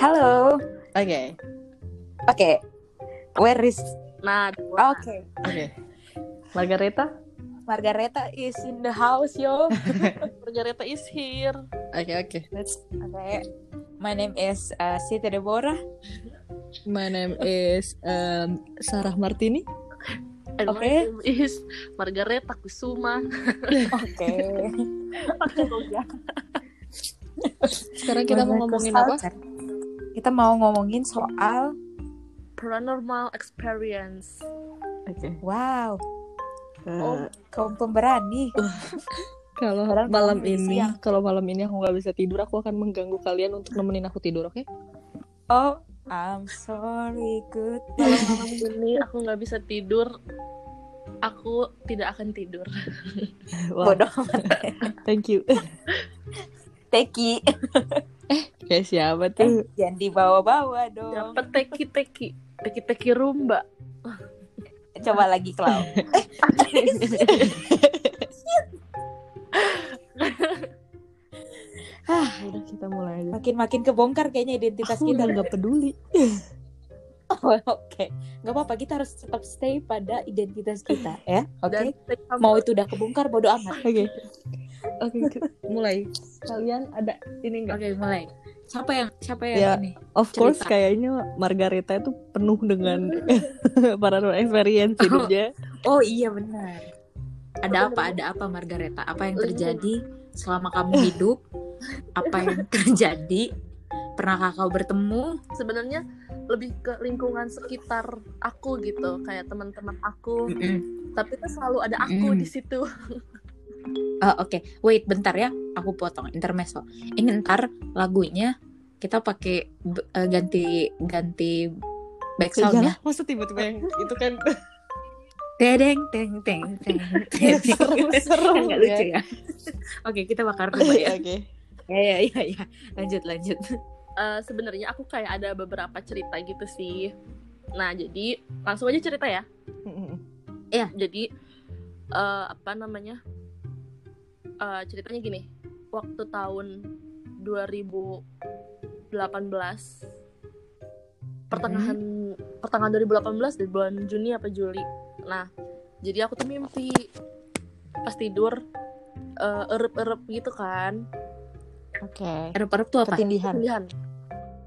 Halo. Oke, Oke. Where is Nah, Oke. oke. Margareta? Margareta is in the house, yo. Margareta is here. Oke, oke. Let's Okay. My name is uh, Siti Deborah. My name is um, Sarah Martini. And my Oke. name is Margareta Kusuma. Oke. Sekarang kita mau ngomongin apa? Kita mau ngomongin soal Paranormal experience. Oke. wow, Eh, kaum pemberani. kalau malam malam ini, siang. kalau malam ini aku nggak bisa tidur, aku akan mengganggu kalian untuk nemenin aku tidur, oke? Oh, I'm sorry, good. Kalau malam ini aku nggak bisa tidur, aku tidak akan tidur. Wow, Bodoh. thank you. Teki. Kayak siapa tuh? Jangan dibawa-bawa dong. Dapat teki teki, teki teki rumba. Coba lagi, Clau. Udah kita mulai aja. Makin-makin kebongkar kayaknya identitas Aku kita. udah nggak peduli. Oh, Oke, nggak apa-apa. Kita harus tetap stay pada identitas kita, ya. Oke. Mau itu udah kebongkar, bodo amat. Oke. Oke, ke- mulai. Kalian ada ini enggak? Oke, mulai. Siapa yang siapa yang Ya. ini? Of course Cerita. kayaknya Margareta itu penuh dengan paranormal experience hidupnya. Oh iya benar. Ada apa? Ada apa Margareta? Apa yang terjadi selama kamu hidup? Apa yang terjadi? Pernahkah kau bertemu? sebenarnya lebih ke lingkungan sekitar aku gitu, kayak teman-teman aku. Tapi tuh selalu ada aku Mm. di situ. Oh, Oke, wait bentar ya. Aku potong intermezzo. Ini ntar lagunya kita pakai b- eh, ganti ganti background ya. masa tiba-tiba yang itu kan Tedeng teng teng teng. teng. seru-seru Kan nggak lucu ya. Oke, kita bakar dulu ya. Oke. Ya ya ya ya. Lanjut lanjut. Eh, sebenarnya aku kayak ada beberapa cerita gitu sih. Nah, jadi langsung aja cerita ya. Jadi eh, apa namanya? Eh, ceritanya gini. Waktu tahun 2018 pertengahan pertengahan 2018 di bulan Juni apa Juli. Nah, jadi aku tuh mimpi pas tidur eh, erup-erup gitu kan. Oke. Erup-erup tuh apa? Ketindihan. Ketindihan.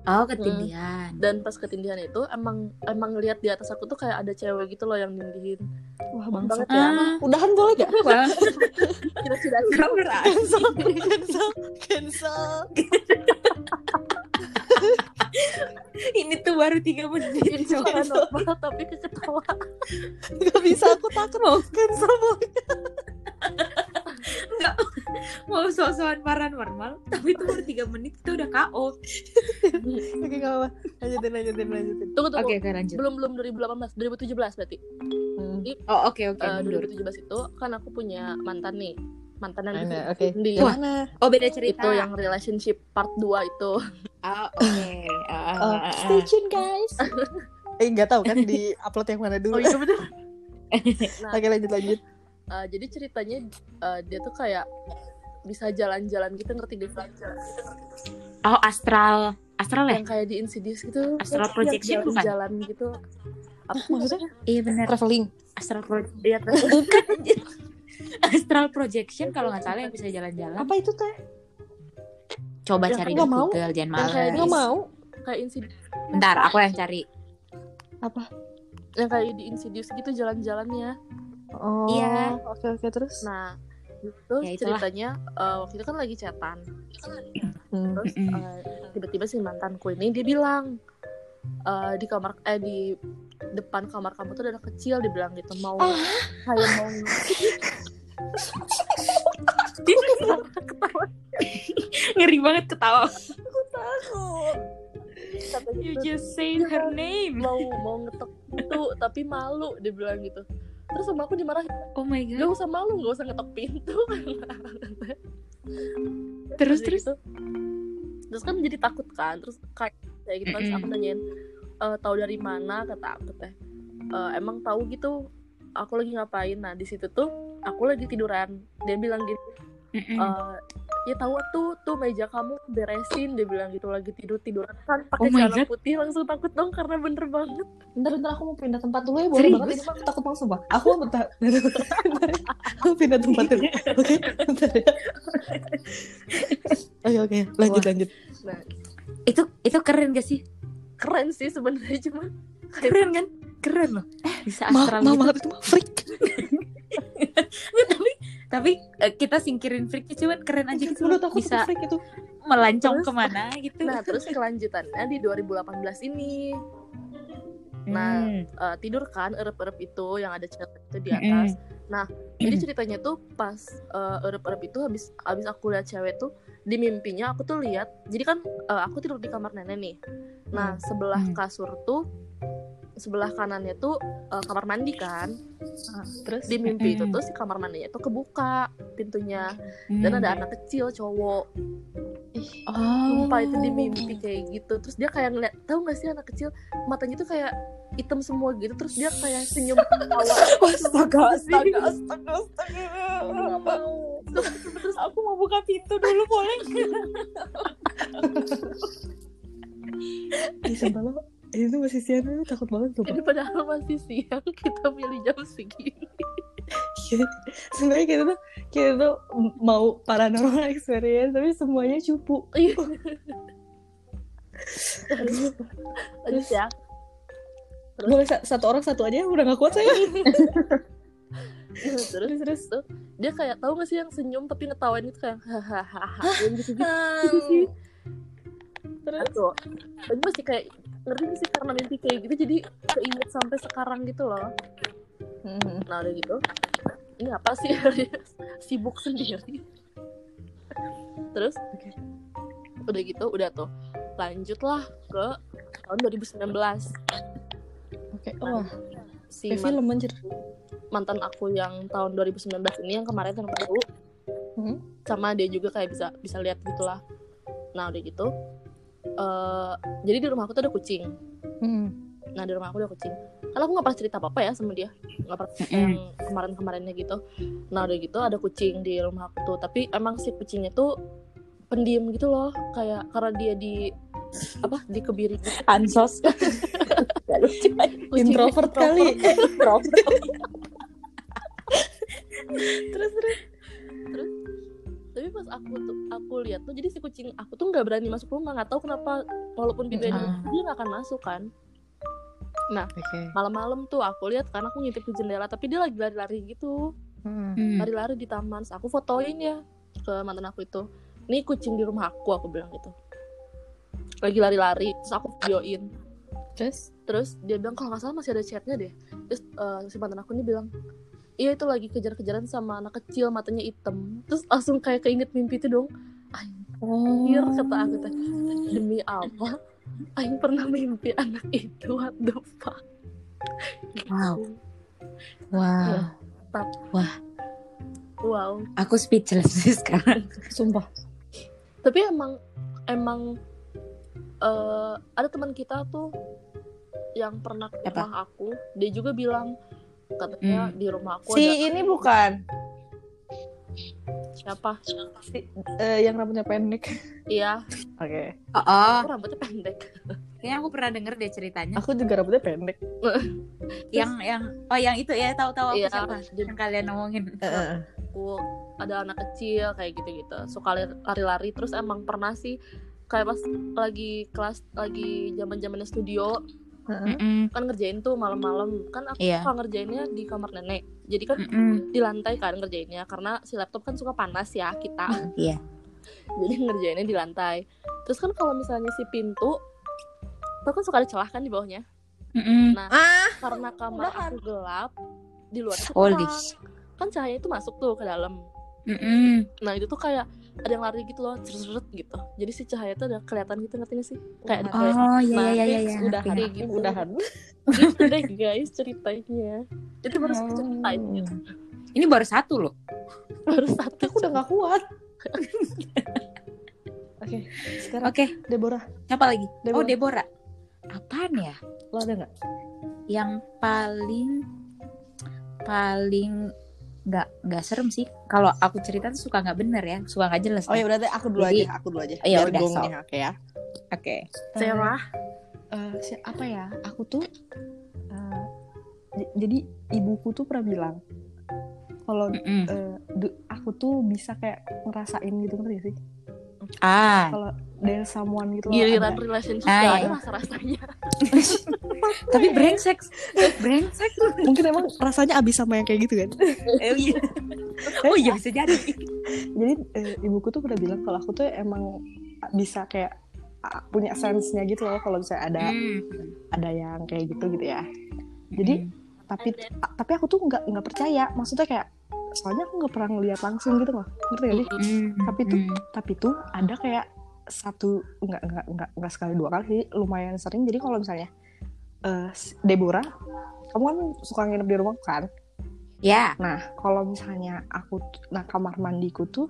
Oh, ketindihan. dan pas ketindihan itu emang emang ngelihat di atas aku tuh kayak ada cewek gitu loh yang nindihin Wah, banget bangsat. ya Ah, Udahan boleh gak? wah, kita sudah. Cancel, cancel, cancel. Ini tuh baru tiga menit. normal tapi keketawa Gak bisa, aku takut cancel boleh. Mau so-soan paranormal, tapi itu baru tiga menit kita udah KO. Oke, gak apa. Lanjutin, lanjutin, lanjutin. tunggu tunggu Oke, oke lanjut. belum belum 2018 2017 berarti Hmm. Oh, oke oke Eh, mundur. 2017 itu kan aku punya mantan nih mantan yang Mana? di Oke. di Wah. Gimana? Oh, beda cerita. itu yang relationship part 2 itu Oh, oke. Ah, ah, Oh, ah, ah. stay tune guys. eh, nggak tahu kan di upload yang mana dulu. oh iya nah Oke, lanjut, lanjut. eh, jadi ceritanya eh, dia tuh kayak bisa jalan-jalan gitu ngerti deh Oh, astral. Astral ya? yang kayak di Insidious gitu Astral Yang projection bukan? jalan-jalan gitu apa Maksudnya Iya benar. traveling. Astral pro Iya, bukan. Astral projection kalau nggak salah yang bisa jalan-jalan. Apa itu teh? Coba Yang cari di nggak mau. Google, jangan Yang kayak. Nggak mau. kayak Insidious Bentar, aku yang cari. Apa? yang kayak di Insidious gitu jalan-jalannya Oh. Iya. Oke, oke terus. nah itu Ya, itulah. ceritanya eh, waktu itu kan lagi chatan Hmm. terus eh, tiba-tiba si mantanku ini dia bilang eh, di kamar eh di depan kamar kamu tuh ada anak kecil dia bilang gitu mau Ah. kayak mau Dia ketawa. Ngeri banget ketawa. kata You gitu just say her name. mau mau ngetok pintu tapi malu dia bilang gitu terus sama aku dimarahin Oh my gak god. usah malu gak usah ngetok pintu Terus terus. gitu. terus kan jadi takut kan terus kayak kayak gitu kan terus aku nanyain e, tahu dari mana kata aku teh "E, emang tahu gitu aku lagi ngapain nah di situ tuh aku lagi tiduran dia bilang gitu. "E, ya tahu tuh tuh meja kamu beresin dia bilang gitu lagi tidur tiduran kan Oh pakai my celana putih langsung takut dong karena bener banget Bentar, bentar aku mau pindah tempat dulu ya, boleh Serius? banget ini mah aku takut banget sumpah. Aku mau bentar. Aku pindah tempat dulu, oke? Bentar ya. Oke, oke, lanjut, Wah. lanjut. nah Itu itu keren gak sih? keren sih sebenarnya cuma Keren kan? Keren loh. Bisa Ma, astral ma gitu. banget itu mah freak. tapi tapi eh, kita singkirin freaknya cuman keren aja gitu Menurut loh. aku bisa freak itu. melancong Terus- ke mana gitu. nah terus kelanjutannya di 2018 ini nah Hmm. eh, tidur kan erep-erep itu yang ada cewek itu di atas nah jadi ceritanya tuh pas eh, erep-erep itu habis habis aku lihat cewek tuh di mimpinya aku tuh lihat jadi kan eh, aku tidur di kamar nenek nih nah sebelah Hmm. kasur tuh sebelah kanannya tuh eh, kamar mandi kan. Ah, terus? Di mimpi itu tuh si kamar mandinya tuh kebuka pintunya. Dan Hmm. ada anak kecil cowok. Oh. sumpah itu di mimpi kayak gitu. Terus dia kayak ngeliat tahu gak sih anak kecil matanya tuh kayak hitam semua gitu. Terus dia kayak senyum ketawa Astaga, astaga, astaga, astaga. Aku mau. Terus aku mau buka pintu dulu boleh? Ih, sumpah lo, itu masih siang lu takut banget tuh. ini padahal masih siang kita pilih jam segini Sebenarnya kita tuh kita tuh mau paranormal experience tapi semuanya cupu. Iya. Aduh, lanjut ya boleh sa- satu orang satu aja udah gak kuat saya. terus Terus terus. tuh dia kayak tahu gak sih yang senyum tapi ngetawain itu kayak hahaha gitu gitu Terus? Tapi masih kayak ngerti sih karena mimpi kayak gitu jadi keinget sampai sekarang gitu loh. Hmm. nah udah gitu. Ini apa sih? Sibuk sendiri. Terus? Oke. udah gitu udah tuh. Lanjutlah ke tahun 2019 Oke, wah, si kayak man- film anjir. mantan aku yang tahun 2019 ini yang kemarin yang baru Hmm. sama dia juga kayak bisa bisa lihat gitulah. Nah udah gitu eh jadi di rumah aku tuh ada kucing. Hmm. nah di rumah aku ada kucing. Karena aku nggak pernah cerita apa apa ya sama dia. Nggak pernah Mm-mm. yang kemarin kemarinnya gitu. Nah udah gitu ada kucing di rumah aku tuh. Tapi emang si kucingnya tuh pendiam gitu loh. Kayak karena dia di apa dikebiri gitu. ansos. Introvert kali. terus terus terus pas aku tuh aku lihat tuh jadi si kucing aku tuh nggak berani masuk rumah nggak tahu kenapa walaupun pintunya Ah. dibuka, dia nggak akan masuk kan Oke. malam-malam tuh aku lihat karena aku ngintip di jendela tapi dia lagi lari-lari gitu Hmm. Hmm. lari-lari di taman Terus aku fotoin ya ke mantan aku itu nih kucing di rumah aku aku bilang gitu lagi lari-lari terus aku videoin Terus terus dia bilang kalau nggak salah masih ada chatnya deh terus eh, si mantan aku ini bilang iya itu lagi kejar-kejaran sama anak kecil matanya hitam. Terus langsung kayak keinget mimpi itu dong. Anjir kata aku teh demi apa Aing pernah mimpi anak itu what the fuck? Wow. Wow. Ya. wow. Aku speechless sih sekarang. Sumpah. tapi emang emang eh ada teman kita tuh yang pernah ke rumah aku. Dia juga bilang katanya Hmm. di rumah aku Si ada ini bukan siapa si, eh, yang rambutnya pendek. iya Oke. oh, oh. aku rambutnya pendek kayaknya aku pernah denger deh ceritanya Aku juga rambutnya pendek. yang yang oh yang itu ya tahu-tahu aku Iya, siapa jadi- yang kalian ngomongin aku ada anak kecil kayak gitu-gitu suka lari- lari-lari terus emang pernah sih kayak pas lagi kelas lagi zaman zamannya studio Heeh. Mm-mm. kan ngerjain tuh malam-malam kan aku Iya. suka ngerjainnya di kamar nenek jadi kan Mm-mm. di lantai kan ngerjainnya karena si laptop kan suka panas ya kita Iya. jadi ngerjainnya di lantai terus kan kalau misalnya si pintu itu kan suka ada celah kan di bawahnya Mm-mm. nah Ah, karena kamar udahan. aku gelap di luar itu kan cahaya itu masuk tuh ke dalam Mm-mm. nah itu tuh kayak ada yang lari gitu loh cerut gitu jadi si cahaya tuh udah kelihatan gitu ngerti gak sih kayak ada. Oh iya Nah, iya iya fix iya. udah kayak ngerti. gitu. udahan. gitu deh guys ceritanya itu baru Oh. ceritain gitu Ini baru satu loh. baru satu Aku udah gak kuat. Oke, sekarang Oke, Deborah, siapa lagi? Deborah. Oh Deborah. Apaan ya? lo ada nggak? Yang paling paling nggak nggak serem sih. Kalau aku cerita tuh suka nggak bener ya suka nggak jelas oh ya berarti aku dulu Jadi- aja aku dulu aja. Iya, Biar udah, nih, oke ya. Oke. Sarah Eh, si- apa ya aku tuh eh, jadi ibuku tuh pernah bilang kalau Mm-mm. eh, du- aku tuh bisa kayak ngerasain gitu ngerti gak sih ah. Kalau there's someone gitu loh giliran ada- relationship Ah, gak iya. ada rasa rasanya. Tapi brengsek. Brengsek. Mungkin emang rasanya abis sama yang kayak gitu kan? Oh iya. Oh iya bisa jadi. Jadi eh, ibuku tuh pernah bilang kalau aku tuh emang bisa kayak punya sense-nya gitu loh kalau misalnya ada Hmm. ada yang kayak gitu gitu ya. Jadi tapi ta- tapi aku tuh nggak nggak percaya. Maksudnya kayak soalnya aku nggak pernah ngeliat langsung gitu loh. Ngerti gak sih? Hmm. Tapi tuh- Hmm. tapi tuh ada kayak satu nggak nggak nggak nggak sekali dua kali sih. Lumayan sering. Jadi kalau misalnya eh Deborah kamu kan suka nginep di rumah kan? Ya. Nah kalau misalnya aku nah kamar mandiku tuh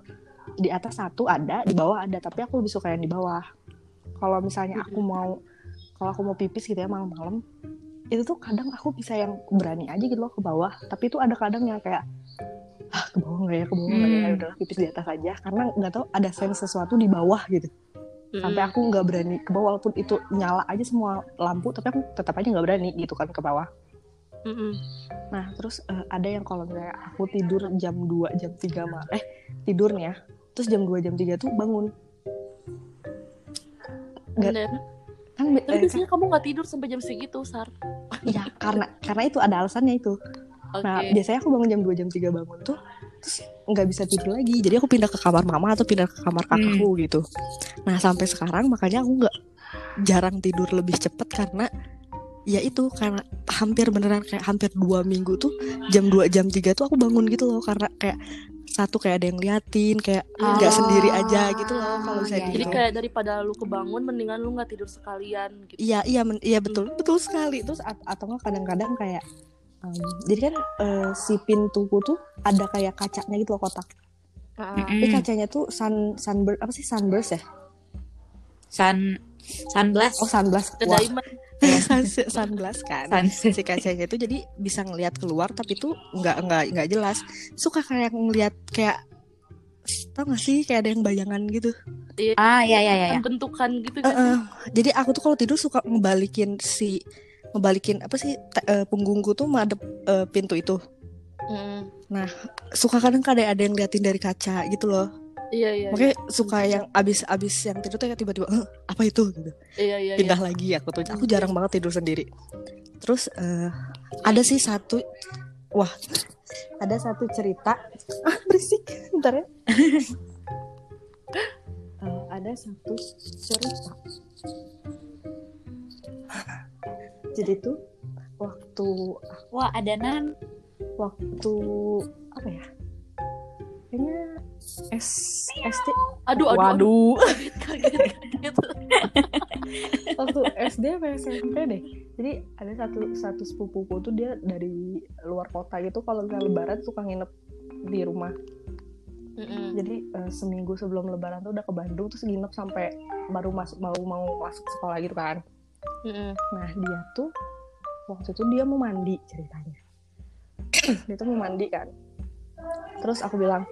di atas satu ada di bawah ada. Tapi aku lebih suka yang di bawah. Kalau misalnya aku mau kalau aku mau pipis gitu ya malam-malam itu tuh kadang aku bisa yang berani aja gitu loh ke bawah. Tapi itu ada kadang yang kayak ah ke bawah nggak ya ke bawah nggak ya Hmm. udahlah pipis di atas aja karena nggak tahu ada sense sesuatu di bawah gitu sampai aku nggak berani ke bawah walaupun itu nyala aja semua lampu tapi aku tetap aja nggak berani gitu kan ke bawah Mm-mm. nah terus eh, ada yang kalau misalnya aku tidur jam 2 jam 3 mal eh tidurnya terus jam 2 jam 3 tuh bangun Nggak- Bener. kan Tapi eh, biasanya kamu gak tidur sampai jam segitu, Sar. kan- iya karena karena itu ada alasannya itu Oke. nah biasanya aku bangun jam 2 jam 3 bangun tuh terus nggak bisa tidur lagi jadi aku pindah ke kamar mama atau pindah ke kamar kakakku gitu nah sampai sekarang makanya aku nggak jarang tidur lebih cepet karena ya itu karena hampir beneran kayak hampir dua minggu tuh jam 2 jam 3 tuh aku bangun gitu loh karena kayak satu kayak ada yang liatin kayak nggak Oh. sendiri aja gitu loh kalau Iya, misalnya Jadi gitu. iya. kayak daripada lu kebangun, mendingan lu gak tidur sekalian gitu. Iya iya men- iya betul betul sekali terus at- atau nggak kadang-kadang kayak em, jadi kan eh, si pintuku tuh ada kayak kacanya gitu loh kotak Ah, tapi Mm-mm. kacanya tuh sun sunburst apa sih sunburst ya sun sunblast oh sunblast The wah diamond. sun, sunblast kan sunset si kacanya itu jadi bisa ngelihat keluar tapi tuh nggak nggak nggak jelas suka kayak ngelihat kayak tau gak sih kayak ada yang bayangan gitu ah ya ya ya, ya. bentukan gitu kan. eh. jadi aku tuh kalau tidur suka ngebalikin si ngebalikin apa sih te- eh, punggungku tuh madep eh, pintu itu. Mm. suka kadang kadang ada yang liatin dari kaca gitu loh. Iya, iya. makanya suka yang abis-abis yang tidur tuh tiba-tiba "Eh, apa itu? gitu. Iya, iya, iya. pindah lagi aku tuh aku jarang banget tidur sendiri. Terus eh, ada sih satu wah ada satu cerita. Ah berisik bentar ya. Eh, ada satu cerita jadi tuh waktu wah ada nan waktu apa ya kayaknya S SD Aduh, aduh, aduh. waduh Kaget, kaget, kaget. waktu SD apa SMP deh jadi ada satu satu sepupuku tuh dia dari luar kota gitu kalau nggak lebaran suka nginep di rumah Mm-mm. jadi eh, seminggu sebelum lebaran tuh udah ke Bandung terus nginep sampai baru masuk mau mau masuk sekolah gitu kan Mm-mm. nah dia tuh waktu itu dia mau mandi ceritanya. Dia tuh mau mandi kan. Terus aku bilang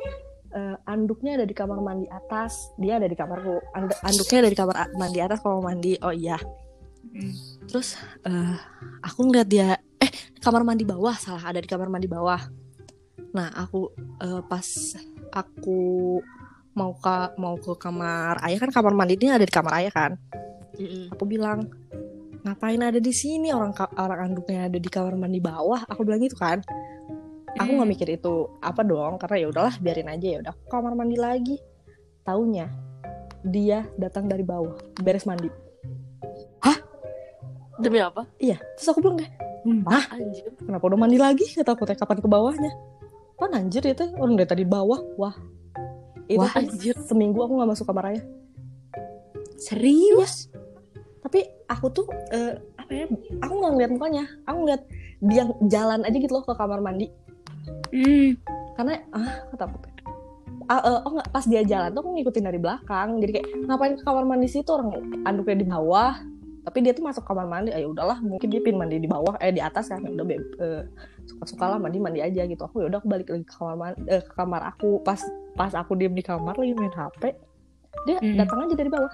"Eh, anduknya ada di kamar mandi atas dia ada di kamarku. And- anduknya ada di kamar mandi atas kalau mau mandi. Oh iya. Hmm. terus eh, aku ngeliat dia eh kamar mandi bawah salah ada di kamar mandi bawah. Nah aku eh, pas aku mau ke mau ke kamar ayah kan kamar mandi ini ada di kamar ayah kan Mm-mm. aku bilang ngapain ada di sini? Orang orang anduknya ada di kamar mandi bawah. Aku bilang gitu kan. Aku nggak Hmm. mikir itu apa dong karena ya udahlah biarin aja ya udah. Kamar mandi lagi. Taunya dia datang dari bawah beres mandi. Demi apa? iya terus aku bilang kayak Sumpah. Anjir. kenapa udah mandi lagi? Kata aku teh kapan ke bawahnya? Pan anjir ya teh orang dari tadi bawah. Wah. Itu Wah, tuh anjir. seminggu aku nggak masuk kamar ayah serius? Tapi aku tuh eh, apa ya aku nggak ngeliat mukanya. Aku ngeliat dia jalan aja gitu loh ke kamar mandi. Hmm. karena ah kata aku ah, eh, oh nggak pas dia jalan tuh aku ngikutin dari belakang. Jadi kayak ngapain ke kamar mandi situ orang anduknya di bawah. Tapi dia tuh masuk kamar mandi. Ayo udahlah mungkin dia pin mandi di bawah eh di atas kan. Udah uh, suka-suka lah mandi mandi aja gitu. Aku ya udah aku balik lagi ke kamar mandi, uh, ke kamar aku. Pas pas aku diem di kamar lagi main hp dia hmm. datang aja dari bawah.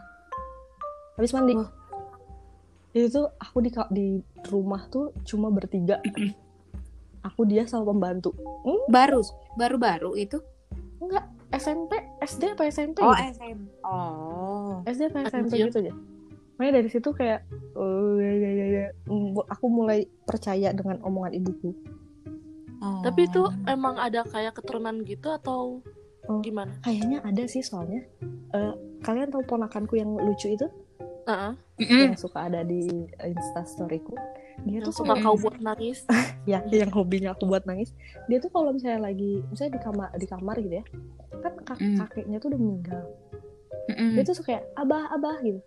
Habis mandi. Oh. Itu tuh aku di di rumah tuh cuma bertiga. Aku dia sama pembantu. Hmm? baru baru baru itu? Enggak SMP SD apa SMP oh gitu? SMP oh. SD apa SMP gitu aja. Makanya dari situ kayak oh ya ya ya, ya. aku mulai percaya dengan omongan ibuku. Oh. tapi itu emang ada kayak keturunan gitu atau oh, gimana? kayaknya ada sih soalnya. Uh, kalian tahu ponakanku yang lucu itu? Uh -uh. Yang suka ada di instastoryku dia tuh suka kau buat nangis. Ya yang hobinya aku buat nangis. Dia tuh kalau misalnya lagi misalnya di kamar di kamar gitu ya kan kak mm. kakeknya tuh udah meninggal. Mm -mm. dia tuh suka kayak abah abah gitu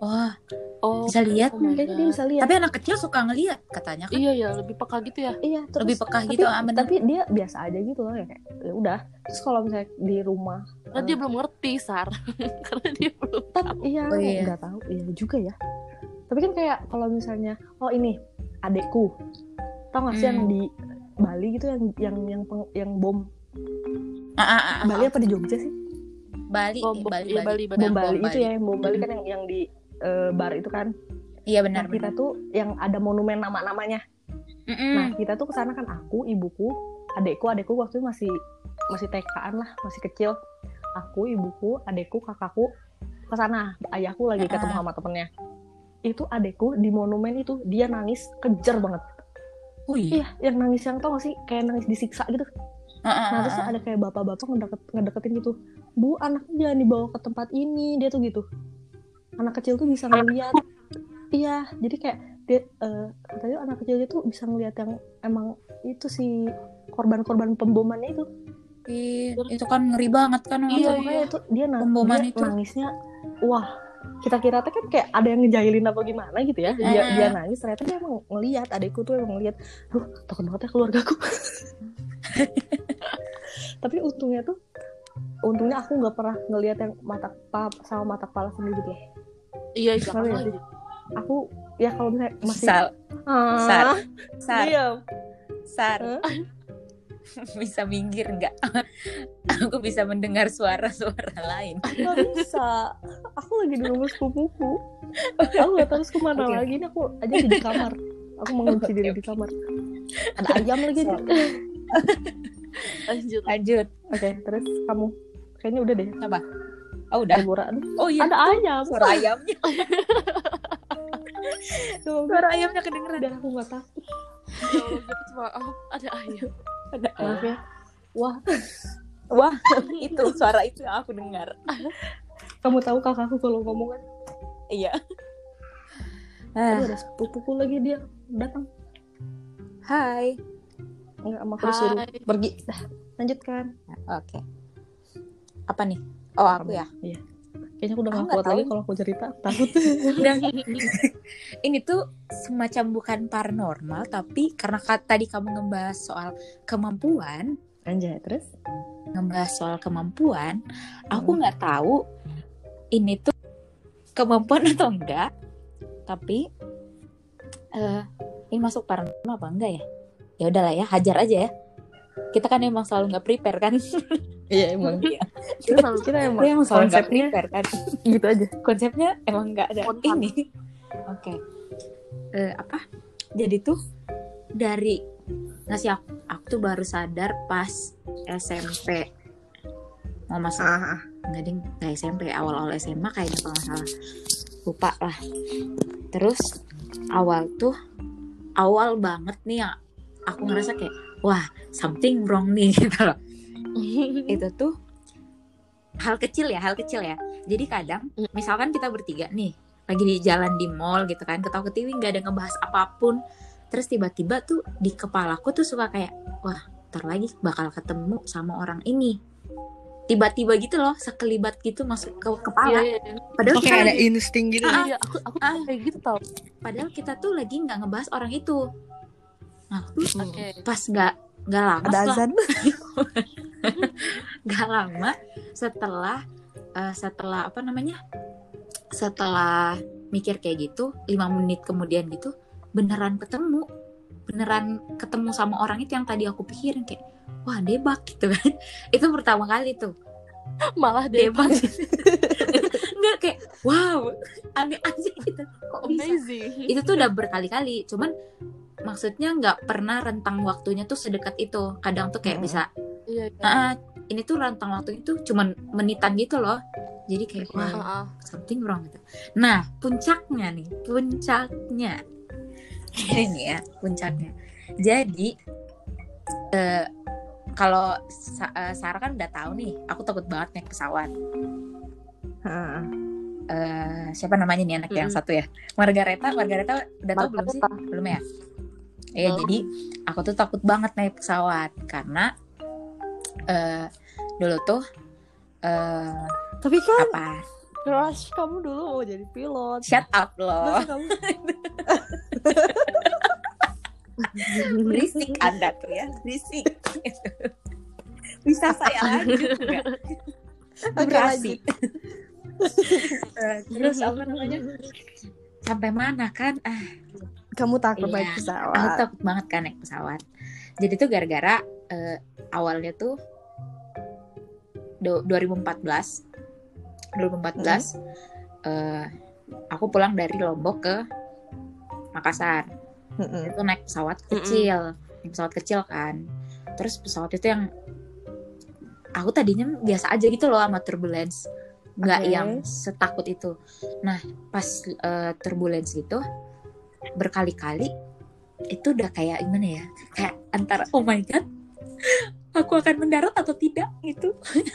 Wah, oh, bisa lihat oh dia bisa lihat. Tapi anak kecil suka ngelihat katanya kan. Iya ya, lebih peka gitu ya. Iya, terus, lebih peka tapi, gitu. Ah, tapi dia biasa aja gitu loh ya kayak ya udah. Terus kalau misalnya di rumah Karena uh, dia belum ngerti, Sar. Karena dia belum tahu. Iya, oh, iya. nggak tahu. Iya juga ya. Tapi kan kayak kalau misalnya oh ini adekku. Tau gak sih hmm. yang di Bali gitu yang yang yang yang, yang bom. Ah, ah, ah, Bali apa di Jogja sih? Bali, bom, Bali, iya, Bali, Bali, bom Bali, Bali itu ya yang bom Bali kan yang yang di uh, bar itu kan. Iya benar nah, kita tuh yang ada monumen nama-namanya. Mm -mm. nah kita tuh ke sana kan aku ibuku adekku adekku waktu itu masih masih TK-an lah masih kecil. Aku ibuku adekku kakakku ke sana. Ayahku lagi ketemu sama temennya. Itu adekku di monumen itu dia nangis kejar banget. Oh iya, iya yang nangis yang tau gak sih? Kayak nangis disiksa gitu. Nah terus ada kayak bapak-bapak ngedeket, ngedeketin gitu. Bu anaknya jangan dibawa ke tempat ini dia tuh gitu anak kecil tuh bisa ngeliat. Iya jadi kayak dia uh, katanya anak kecil itu bisa ngeliat yang emang itu si korban-korban pembomannya itu. Iya, itu kan ngeri banget kan iya, iya. itu dia, Pemboman dia itu. nangisnya wah kita kira tuh kan kayak ada yang ngejailin apa gimana gitu ya. Dia, dia nangis ternyata dia emang ngeliat adikku tuh emang ngeliat duh takut banget ya keluargaku. Tapi untungnya tuh untungnya aku nggak pernah ngeliat yang mata pap sama mata kepala sendiri gitu iya iya ya? aku ya kalau misalnya masih sal ah, sar. Sar. Diam. sar. Huh? bisa minggir nggak? Aku bisa mendengar suara-suara lain. Nggak bisa. Aku lagi di rumah sepupuku. Aku nggak tahu ke mana okay. lagi. Ini aku aja di kamar. Aku mengunci diri di kamar. Ada ayam lagi. Lanjut. Lanjut. Oke okay, terus kamu. Kayaknya udah deh. Apa Oh udah. Liburan. Oh iya. Ada ayam. Suara ayamnya. Suara ayamnya kedengeran. Dan aku gak takut. maaf. Ada ayam. Ada Maaf ya. Wah. Wah, itu suara itu yang aku dengar. Kamu tahu kakakku kalau ngomong kan? Iya. Ah. ada sepupuku lagi dia datang. Hai. Enggak, aku disuruh pergi. Dah, lanjutkan. Oke. Okay. Apa nih? Oh aku ya. Iya. Kayaknya aku udah gak kuat lagi kalau aku cerita takut. ini tuh semacam bukan paranormal tapi karena tadi kamu ngebahas soal kemampuan. Anjay terus? Ngebahas soal kemampuan, aku hmm. nggak tahu ini tuh kemampuan atau enggak. Tapi uh, ini masuk paranormal apa enggak ya? Ya udahlah ya, hajar aja ya. Kita kan emang selalu nggak prepare kan. Iya emang. Kita selalu kita emang, emang konsepnya kan. gitu aja. Konsepnya emang nggak ada Kontan. ini. Oke. Okay. Uh, eh, apa? Jadi tuh dari ngasih aku, aku tuh baru sadar pas SMP mau masuk ah. nggak ding nggak SMP awal-awal SMA kayaknya kalau nggak salah lupa lah terus awal tuh awal banget nih ya aku ngerasa kayak wah something wrong nih gitu loh itu tuh hal kecil ya hal kecil ya. Jadi kadang mm. misalkan kita bertiga nih lagi di jalan di mall gitu kan ketawa ketiwi nggak ada ngebahas apa pun terus tiba-tiba tuh di kepalaku tuh suka kayak wah ntar lagi bakal ketemu sama orang ini. Tiba-tiba gitu loh sekelibat gitu masuk ke kepala. Iya, iya. padahal oh, kita ada lagi, insting gitu. Ah, iya, aku aku ah, kayak gitu tau. Padahal kita tuh lagi nggak ngebahas orang itu. Nah okay. pas nggak nggak lama ada azan gak lama setelah uh, setelah apa namanya? Setelah mikir kayak gitu lima menit kemudian gitu beneran ketemu. Beneran ketemu sama orang itu yang tadi aku pikirin kayak wah debak gitu kan. Itu pertama kali tuh. Malah debak. nggak kayak wow aneh aja gitu. Kok bisa? Amazing. Itu tuh udah berkali-kali. Cuman maksudnya nggak pernah rentang waktunya tuh sedekat itu kadang tuh kayak Mm. bisa iya iya. "Ah, ini tuh rentang waktu itu cuman menitan gitu loh jadi kayak wah Heeh. something wrong gitu nah puncaknya nih puncaknya ini ya puncaknya jadi eh, kalau Sa- eh, Sarah kan udah tahu nih aku takut banget naik pesawat Heeh. eh siapa namanya nih anak yang Mm. satu ya Margareta Margareta udah tahu belum sih belum ya Iya Belum. jadi aku tuh takut banget naik pesawat karena eh dulu tuh eh Tapi kan apa? Crush kamu dulu mau jadi pilot. shut up loh. Kamu berisik anda tuh ya berisik. Bisa saya lanjut nggak? Oke, durasi. Eh, terus apa namanya? Sampai mana kan? Ah kamu takut Iya, naik aku pesawat. takut banget kan naik pesawat. Jadi tuh gara-gara eh, awalnya tuh du- 2014 2014 eh, aku pulang dari Lombok ke Makassar. Mm-mm. itu naik pesawat kecil. Naik pesawat kecil kan. Terus pesawat itu yang aku tadinya biasa aja gitu loh sama turbulence. Nggak Oke. yang setakut itu. Nah pas eh, turbulence itu berkali-kali itu udah kayak gimana ya? Kayak antara oh my god aku akan mendarat atau tidak gitu.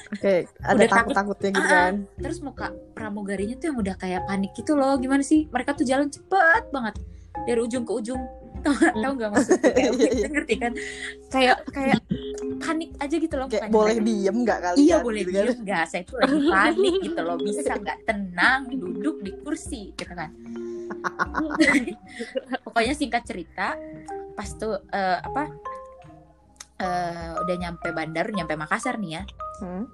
Oke, ada Udah takut. takut-takutnya gitu Ah, kan. terus muka pramugarinya tuh yang udah kayak panik gitu loh. Gimana sih? Mereka tuh jalan cepet banget. Dari ujung ke ujung. Tahu nggak? Tahu nggak maksudnya? Kayak Iya, iya. ngerti kan? Kayak kayak panik aja gitu loh Kayak boleh diem nggak kalian? iya boleh gitu kan? diem nggak? Saya tuh lagi panik gitu loh. Bisa nggak? Tenang duduk di kursi gitu kan pokoknya singkat cerita pas tuh eh, apa eh, udah nyampe bandar nyampe Makassar nih ya Hmm.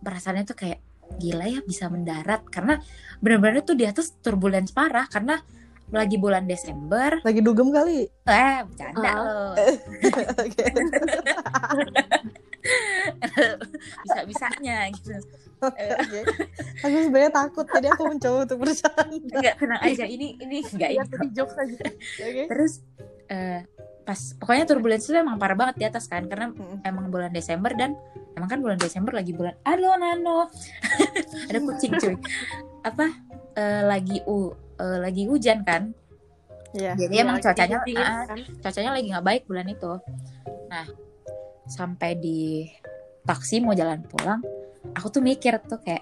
perasaannya tuh kayak gila ya bisa mendarat karena benar-benar tuh di atas turbulence parah karena lagi bulan Desember Lagi dugem kali. eh bercanda Ah. loh. bisa bisanya gitu Oke. Aku sebenarnya takut jadi aku mencoba untuk bercanda. enggak tenang aja ini ini enggak Iya ini tadi jokes aja. Oke. terus eh, pas pokoknya turbulence itu emang parah banget di atas kan karena emang bulan Desember dan emang kan bulan Desember lagi bulan aduh nano ada kucing cuy apa eh, lagi u eh, lagi hujan kan Iya. jadi Iya, emang lagi cuacanya dingin, kan. cuacanya lagi nggak baik bulan itu nah sampai di taksi mau jalan pulang aku tuh mikir tuh kayak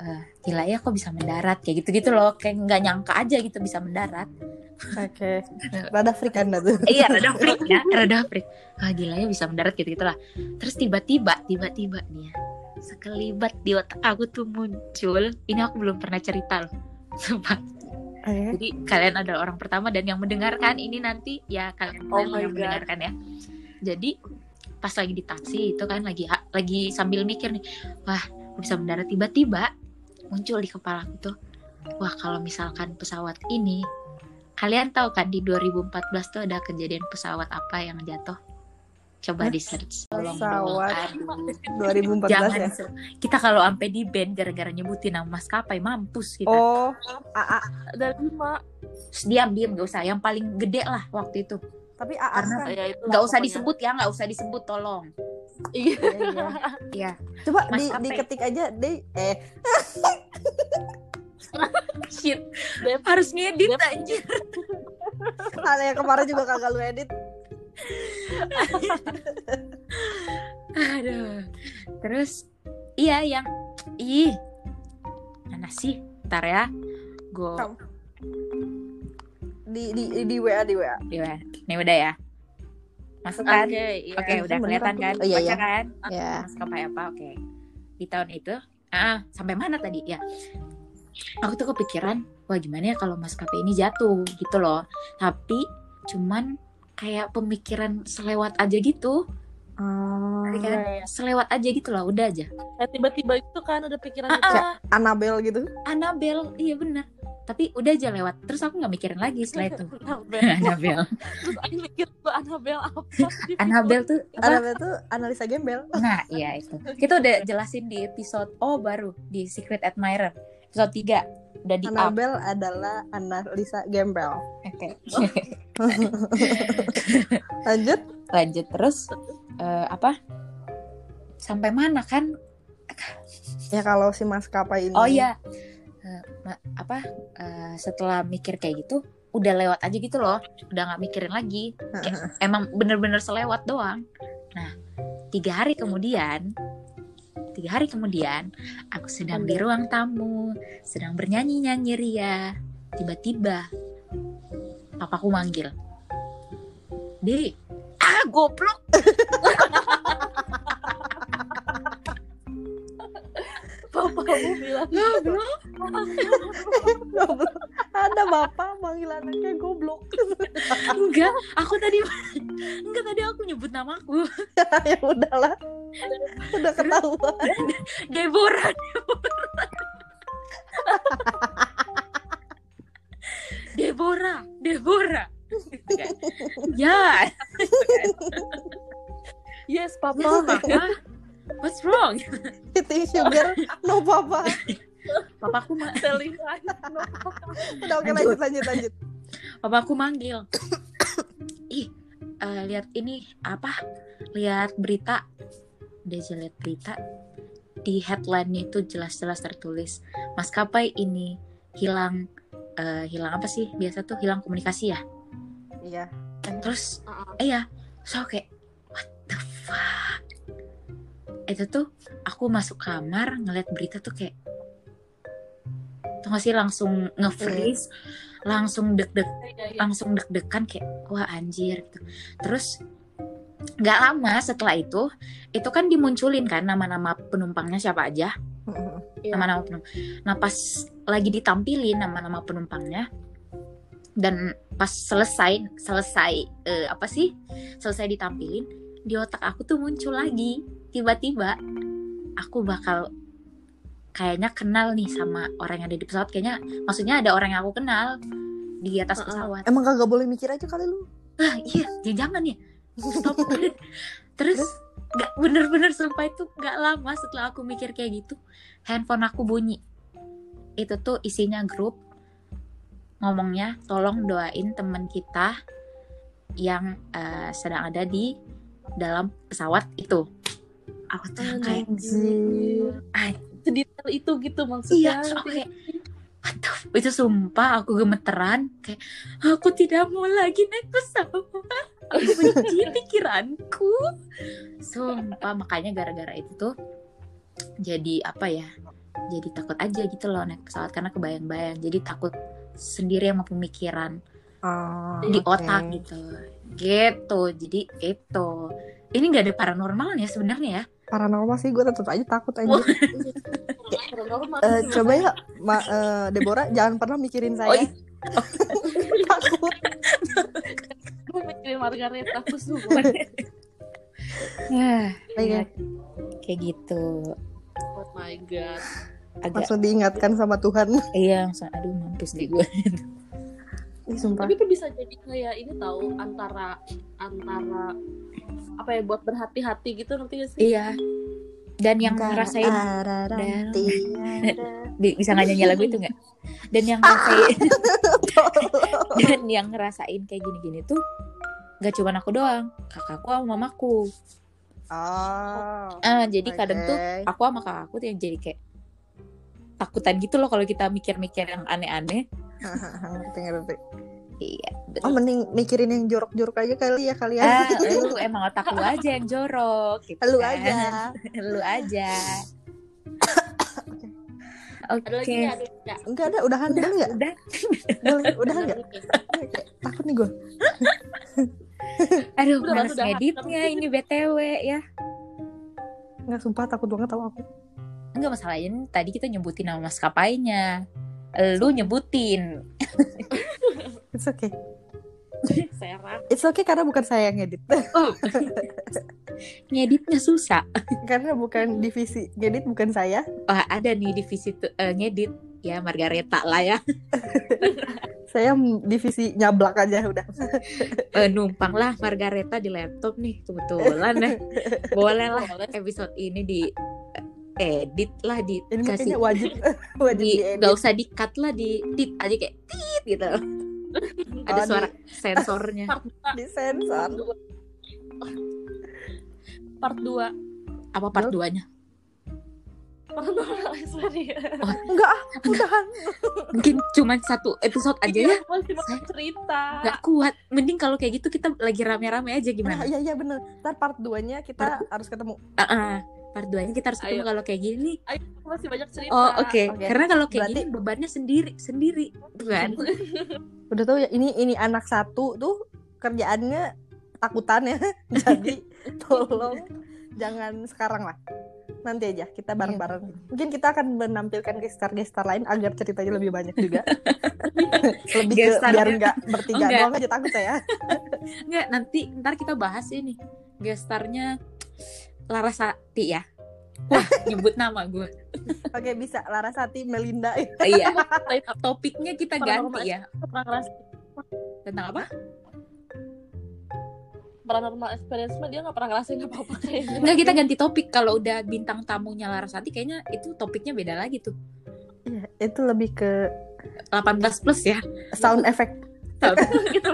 eh, gila ya kok bisa mendarat? Kayak gitu gitu loh kayak nggak nyangka aja gitu bisa mendarat. Oke. Rada freak Anda tuh. iya rada freak ya rada freak. Ah gila ya bisa mendarat gitu gitulah terus tiba-tiba tiba-tiba nih ya sekelibat di otak aku tuh muncul ini aku belum pernah cerita loh sumpah. Jadi kalian adalah orang pertama dan yang mendengarkan ini nanti ya kalian Oh yang God. mendengarkan ya jadi pas lagi di taksi itu kan lagi lagi sambil mikir nih wah bisa mendarat tiba-tiba muncul di kepala aku tuh wah kalau misalkan pesawat ini kalian tahu kan di 2014 tuh ada kejadian pesawat apa yang jatuh coba di search Pesawat. dong aduh 2014 jangan ya. kita kalau sampai di band gara-gara nyebutin nama maskapai mampus kita Oh, AA. Ada lima. Diam diam gak usah yang paling gede lah waktu itu Tapi AA Karena kan. Ya, itu nggak usah disebut ya nggak usah disebut tolong Iya. Iya, iya. Iya. Coba di, Maskapai. diketik aja deh. Eh, shit Beb. harus ngedit Beb. anjir ada yang kemarin juga kagak lu edit. aduh terus iya yang ih mana sih ntar ya gue Di di di WA di WA. Iya, ini udah ya masuk kan Oke, oke iya. udah Beneran kelihatan kan Oh, iya, baca iya. kan Ya. maskapai apa oke di tahun itu ah sampai mana tadi ya aku tuh kepikiran wah gimana ya kalau maskapai ini jatuh gitu loh tapi cuman kayak pemikiran selewat aja gitu Oh, Ngerti kan? Iya, iya. selewat aja gitu loh udah aja Kayak tiba-tiba itu kan ada pikiran Ah, itu. ah. Anabel gitu. Anabel iya benar tapi udah aja lewat terus aku nggak mikirin lagi setelah itu Annabelle. Anabel Terus aku mikir tuh Annabelle apa? Anabel tuh apa? Annabelle tuh analisa gembel. nah iya itu kita udah jelasin di episode oh baru di Secret Admirer episode 3 udah di up Annabelle adalah analisa gembel. oke Lanjut. lanjut terus eh, apa sampai mana kan Ya kalau si maskapai ini. oh iya apa eh, setelah mikir kayak gitu udah lewat aja gitu loh. Udah nggak mikirin lagi. Kayak emang bener-bener selewat doang. Nah tiga hari kemudian tiga hari kemudian aku sedang di ruang tamu sedang bernyanyi nyanyi ria. Tiba-tiba papaku manggil. Di ah goblok. Papamu bilang goblok Goblok. Ada bapak manggil anaknya goblok. enggak aku tadi enggak tadi aku nyebut namaku ya udahlah. Udah ketahuan. Deborah Deborah Deborah ya. Yes, papa. Papa, what's wrong Eating sugar. No papa. Papaku ma Telling lies. No. Udah oke lanjut lanjut lanjut. papaku manggil ih eh, lihat ini apa lihat berita dia lihat berita di headline itu jelas-jelas tertulis maskapai ini hilang eh, hilang apa sih biasa tuh hilang komunikasi ya Iya. terus Uh-uh. eh ya so kayak what the fuck itu tuh aku masuk kamar ngeliat berita tuh kayak tuh sih langsung nge-freeze langsung deg-deg Iya, iya. langsung deg-degan kayak wah anjir gitu terus nggak lama setelah itu itu kan dimunculin kan nama-nama penumpangnya siapa aja Iya. nama-nama penumpang nah pas lagi ditampilin nama-nama penumpangnya dan pas selesai selesai eh, apa sih selesai ditampilin di otak aku tuh muncul lagi tiba-tiba aku bakal kayaknya kenal nih sama orang yang ada di pesawat. Kayaknya maksudnya ada orang yang aku kenal di atas pesawat. Emang kagak boleh mikir aja kali lu. ah iya. Ya jangan ya. Stop. Terus nggak bener-bener sumpah itu nggak lama setelah aku mikir kayak gitu handphone aku bunyi. Itu tuh isinya grup. Ngomongnya tolong doain teman kita yang eh, sedang ada di dalam pesawat itu. Aku tuh kayak Anjir. Sedetail itu gitu iya maksudnya. terus aku kayak what the f- itu sumpah aku gemeteran. Kayak aku tidak mau lagi naik pesawat. Aku benci pikiranku. Sumpah makanya gara-gara itu tuh jadi apa ya jadi takut aja gitu loh naik pesawat karena kebayang-bayang. Jadi takut sendiri sama pemikiran Oh, di oke. otak gitu. Gitu jadi itu ini nggak ada paranormalnya sebenarnya ya Paranormal sih gue tetap aja takut aja. Wah. Paranormal. Eh, coba ya, Ma, eh, Deborah jangan pernah mikirin oh saya. iya. takut. Gue mikirin Margareta aku suka. Nah, Iya. ya, kayak gitu Oh my god. agak Langsung diingatkan sama Tuhan. iya langsung aduh mampus di gue Ih, sumpah. Tapi itu bisa jadi kayak ini tahu antara antara apa ya buat berhati-hati gitu nanti gak sih? iya dan yang ngerasain bi- bisa nggak nyanyi lagu itu nggak dan yang ngerasain dan yang ngerasain kayak gini-gini tuh nggak cuma aku doang kakakku sama mamaku Oh. ah jadi kadang tuh aku sama kakakku tuh yang jadi kayak takutan gitu loh kalau kita mikir-mikir yang aneh-aneh ngerti ngerti. Iya Oh mending mikirin yang jorok-jorok aja kali ya kalian. ah lu emang otak lu aja yang jorok gitu Lu kan. aja. lu aja oke Ada lagi nggak? ada nggak? Enggak ada, udahan udah boleh enggak? udah Boleh, udahan Ada enggak? Takut nih gue. aduh Udah, males udah. ngeditnya ini btw ya Enggak sumpah takut banget tau aku. Enggak masalahnya tadi kita nyebutin nama maskapainya. Lu nyebutin. It's okay. Serang. It's okay karena bukan saya yang ngedit. Oh. Ngeditnya susah. karena bukan divisi ngedit bukan saya. Wah, ada nih divisi tuh eh, ngedit. ya Margareta lah ya saya divisi nyablak aja udah uh, numpang lah Margareta di laptop nih kebetulan ya boleh lah episode ini di edit lah di ini kasih wajib wajib di, di gak usah di cut lah di tit aja kayak tit gitu ada Oh, suara di- sensornya. Part di sensor. Part 2 apa part 2 nya paranormal experience enggak ah udahan. Mungkin cuma satu episode aja ya. Iya, masih mau cerita. nggak kuat. Mending kalau kayak gitu kita lagi rame-rame aja gimana? Iya iya bener. Ntar part 2 nya kita harus ketemu. Ah, ah. Part 2 nya kita harus ketemu kalau kayak gini. Ayo, masih banyak cerita. Oh oke. Oke. karena kalau kayak Berarti- gini bebannya sendiri sendiri. Kan? Udah tau ya ini ini anak satu tuh kerjaannya takutan ya. Jadi tolong jangan sekarang lah. Nanti aja kita bareng-bareng. Mungkin kita akan menampilkan gestar-gestar lain agar ceritanya lebih banyak juga. Lebih ke biar nggak bertiga Enggak. doang aja takut saya. Nggak nanti ntar kita bahas ini. Gestarnya Larasati ya? Wah nyebut nama gue oke bisa. Larasati Melinda. Iya. Topiknya kita ganti ya. tentang apa? Paranormal experience mah dia nggak pernah ngerasain apa apa kayaknya Enggak kita ganti topik. Kalau udah bintang tamunya Larasati kayaknya itu topiknya beda lagi tuh. Iya, itu lebih ke 18 plus ya. Sound effect gitu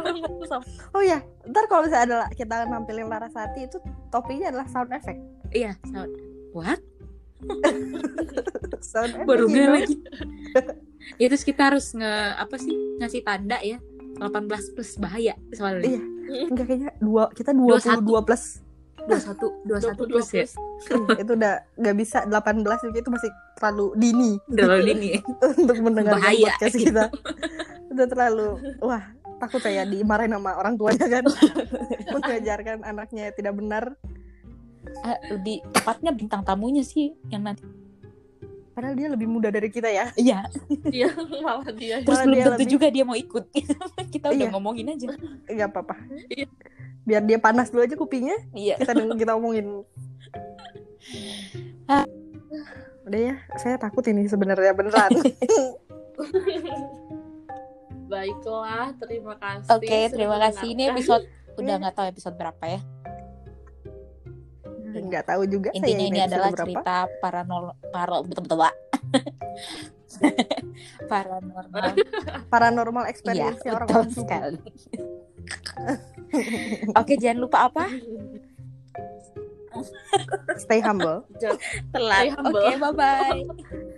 oh ya ntar kalau misalnya ada kita nampilin Larasati itu topiknya adalah sound effect. Iya sound what? Sound effect baru know. lagi. Ya terus kita harus nge apa sih ngasih tanda ya. 18 plus bahaya soalnya. Iya. Enggak kayaknya dua kita 22 plus. 21 21 22 plus ya. itu udah nggak bisa 18 juga itu masih terlalu dini. Terlalu dini. Untuk mendengarkan Bahaya. podcast kita. Udah terlalu wah takut saya dimarahin sama orang tuanya kan. Mengajarkan anaknya tidak benar. Ah, lebih tepatnya bintang tamunya sih yang nanti. Padahal dia lebih muda dari kita ya. Iya. Dia malah dia. Terus Malah belum dia tentu lebih- juga dia mau ikut. Kita udah Iya. ngomongin aja. Nggak apa-apa. Iya. biar dia panas dulu aja kupingnya. Iya. Kita kita omongin. Ah. udah ya saya takut ini sebenarnya beneran baiklah terima kasih oke sudah terima kasih. Ini episode udah nggak tahu episode berapa ya. Nggak tahu juga saya intinya ini episode adalah berapa. cerita paranormal paro betul betul Pak. paranormal. Paranormal iya experience betul orang-orang suku. sekali. Oke jangan lupa apa? Stay humble. Telat. Stay humble. oke bye bye